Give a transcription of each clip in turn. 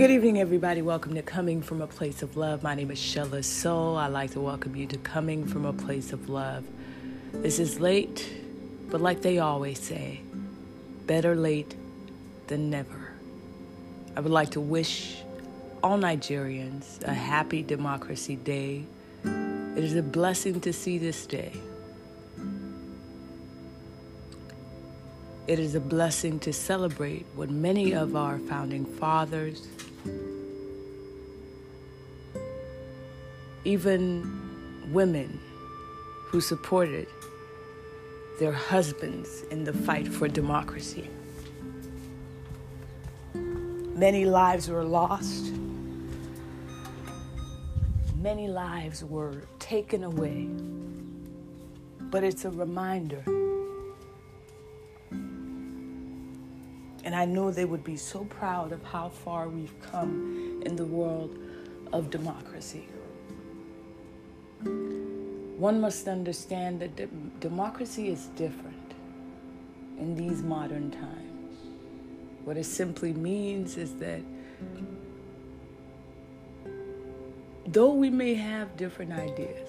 Good evening, everybody. Welcome to Coming from a Place of Love. My name is Shella Soul. I'd like to welcome you to Coming from a Place of Love. This is late, but like they always say, better late than never. I would like to wish all Nigerians a happy Democracy Day. It is a blessing to see this day. It is a blessing to celebrate what many of our founding fathers, even women who supported their husbands in the fight for democracy. Many lives were lost. Many lives were taken away. But it's a reminder And I know they would be so proud of how far we've come in the world of democracy. One must understand that de- democracy is different in these modern times. What it simply means is that though we may have different ideas,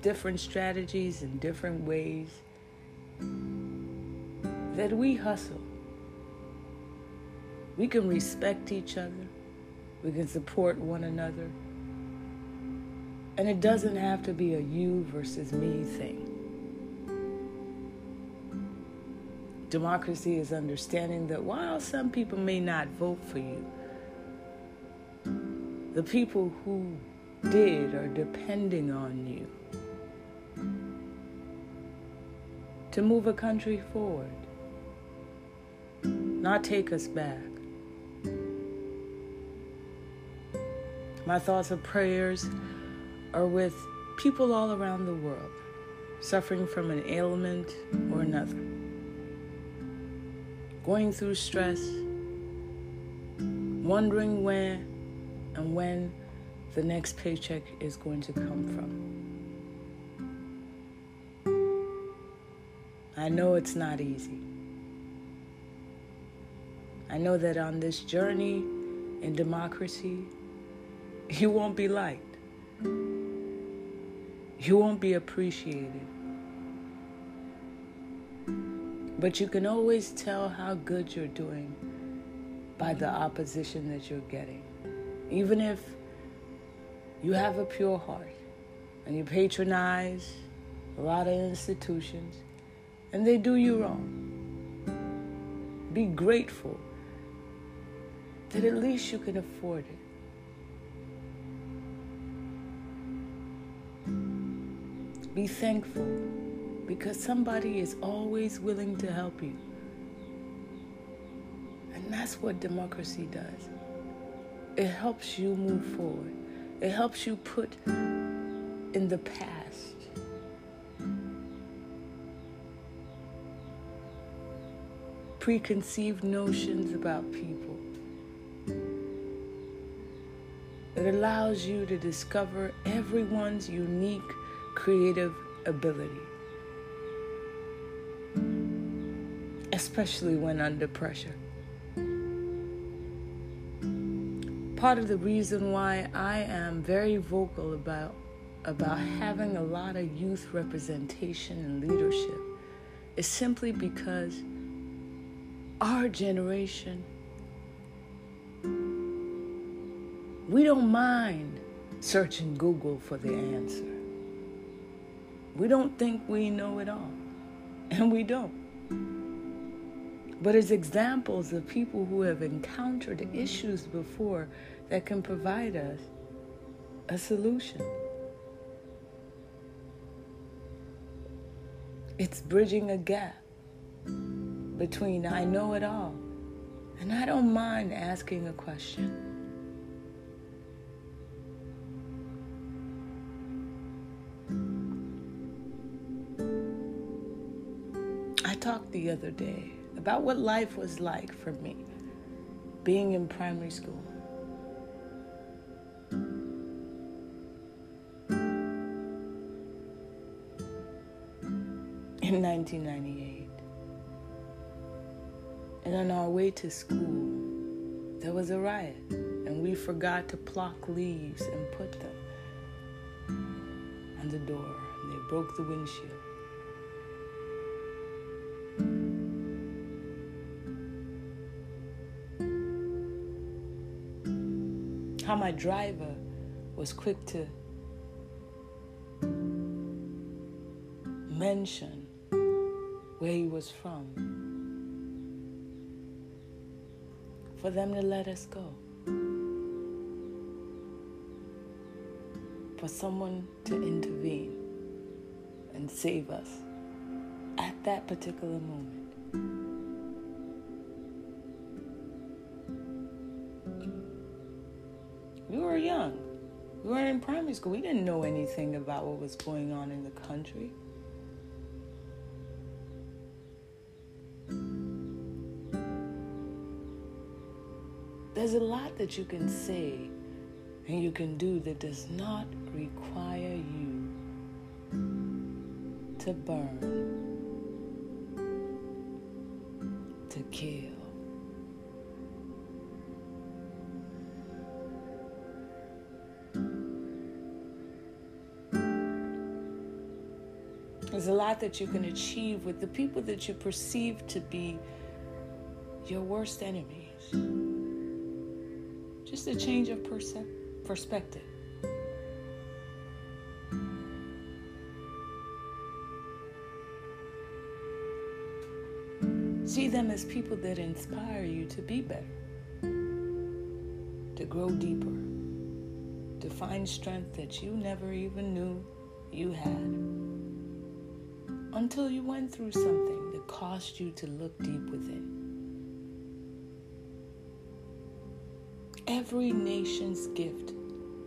different strategies, and different ways, that we hustle. We can respect each other, we can support one another, and it doesn't have to be a you versus me thing. Democracy is understanding that while some people may not vote for you, the people who did are depending on you to move a country forward not take us back. My thoughts and prayers are with people all around the world suffering from an ailment or another, going through stress, wondering where and when the next paycheck is going to come from. I know it's not easy. I know that on this journey in democracy, you won't be liked. You won't be appreciated. But you can always tell how good you're doing by the opposition that you're getting. Even if you have a pure heart and you patronize a lot of institutions and they do you wrong, be grateful that at least you can afford it. Be thankful because somebody is always willing to help you. And that's what democracy does. It helps you move forward. It helps you put in the past preconceived notions about people It allows you to discover everyone's unique creative ability, especially when under pressure. Part of the reason why I am very vocal about about having a lot of youth representation and leadership is simply because our generation We don't mind searching Google for the answer. We don't think we know it all, and we don't. But as examples of people who have encountered issues before that can provide us a solution. It's bridging a gap between I know it all and I don't mind asking a question. Talked the other day about what life was like for me being in primary school. In 1998. And on our way to school, there was a riot, and we forgot to pluck leaves and put them on the door, and they broke the windshield. How my driver was quick to mention where he was from for them to let us go. For someone to intervene and save us at that particular moment. Young. We were in primary school. We didn't know anything about what was going on in the country. There's a lot that you can say and you can do that does not require you to burn, to kill. There's a lot that you can achieve with the people that you perceive to be your worst enemies. Just a change of perse- perspective. See them as people that inspire you to be better, to grow deeper, to find strength that you never even knew you had until you went through something that caused you to look deep within. Every nation's gift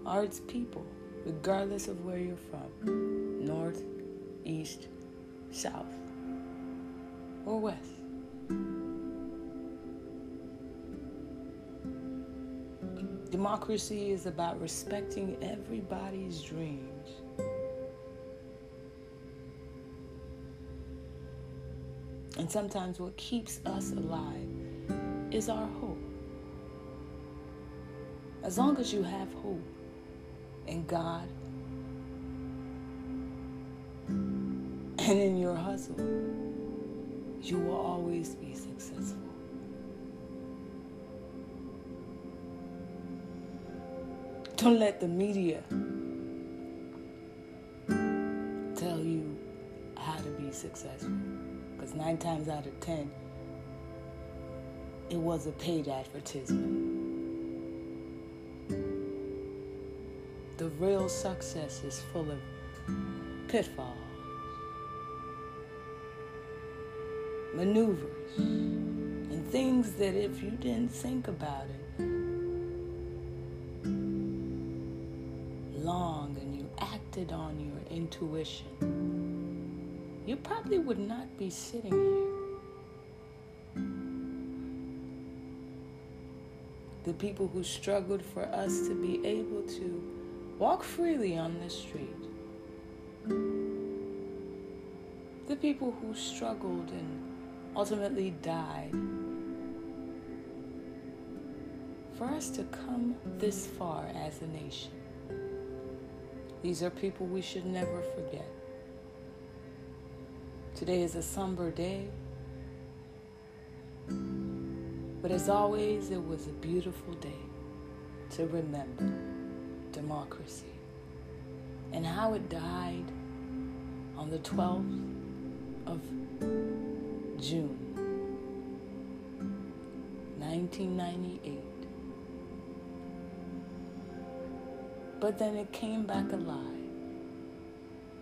are its people, regardless of where you're from north, east, south, or west. Democracy is about respecting everybody's dreams. And sometimes what keeps us alive is our hope. As long as you have hope in God and in your hustle, you will always be successful. Don't let the media tell you how to be successful. Because nine times out of ten, it was a paid advertisement. The real success is full of pitfalls, maneuvers, and things that if you didn't think about it long and you acted on your intuition, you probably would not be sitting here. The people who struggled for us to be able to walk freely on the street. The people who struggled and ultimately died. For us to come this far as a nation, these are people we should never forget. Today is a somber day, but as always, it was a beautiful day to remember democracy and how it died on the 12th of June 1998. But then it came back alive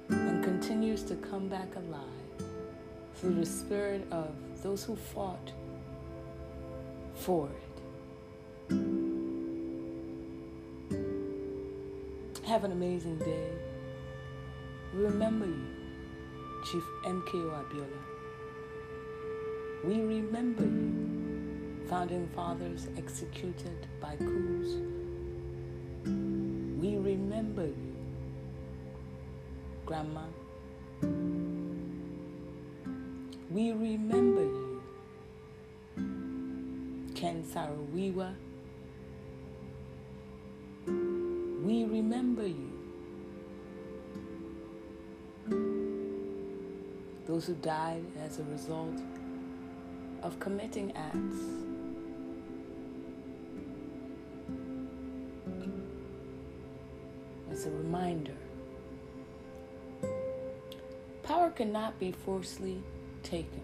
and continues to come back alive through the spirit of those who fought for it. Have an amazing day. We remember you, Chief MKO Abiola. We remember you, founding fathers executed by coups. We remember you, Grandma. we remember you. Ken Saro-Wiwa, we remember you. Those who died as a result of committing acts. It's a reminder. Power cannot be forcefully taken.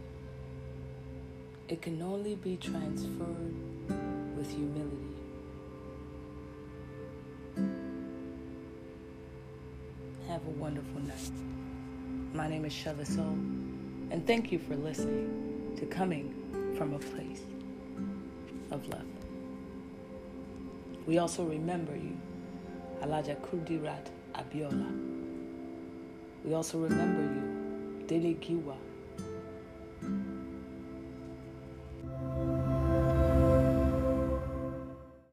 It can only be transferred with humility. Have a wonderful night. My name is Shella Soul, and thank you for listening to Coming from a Place of Love. We also remember you, Alhaja Kudirat Abiola. We also remember you, Dele Giwa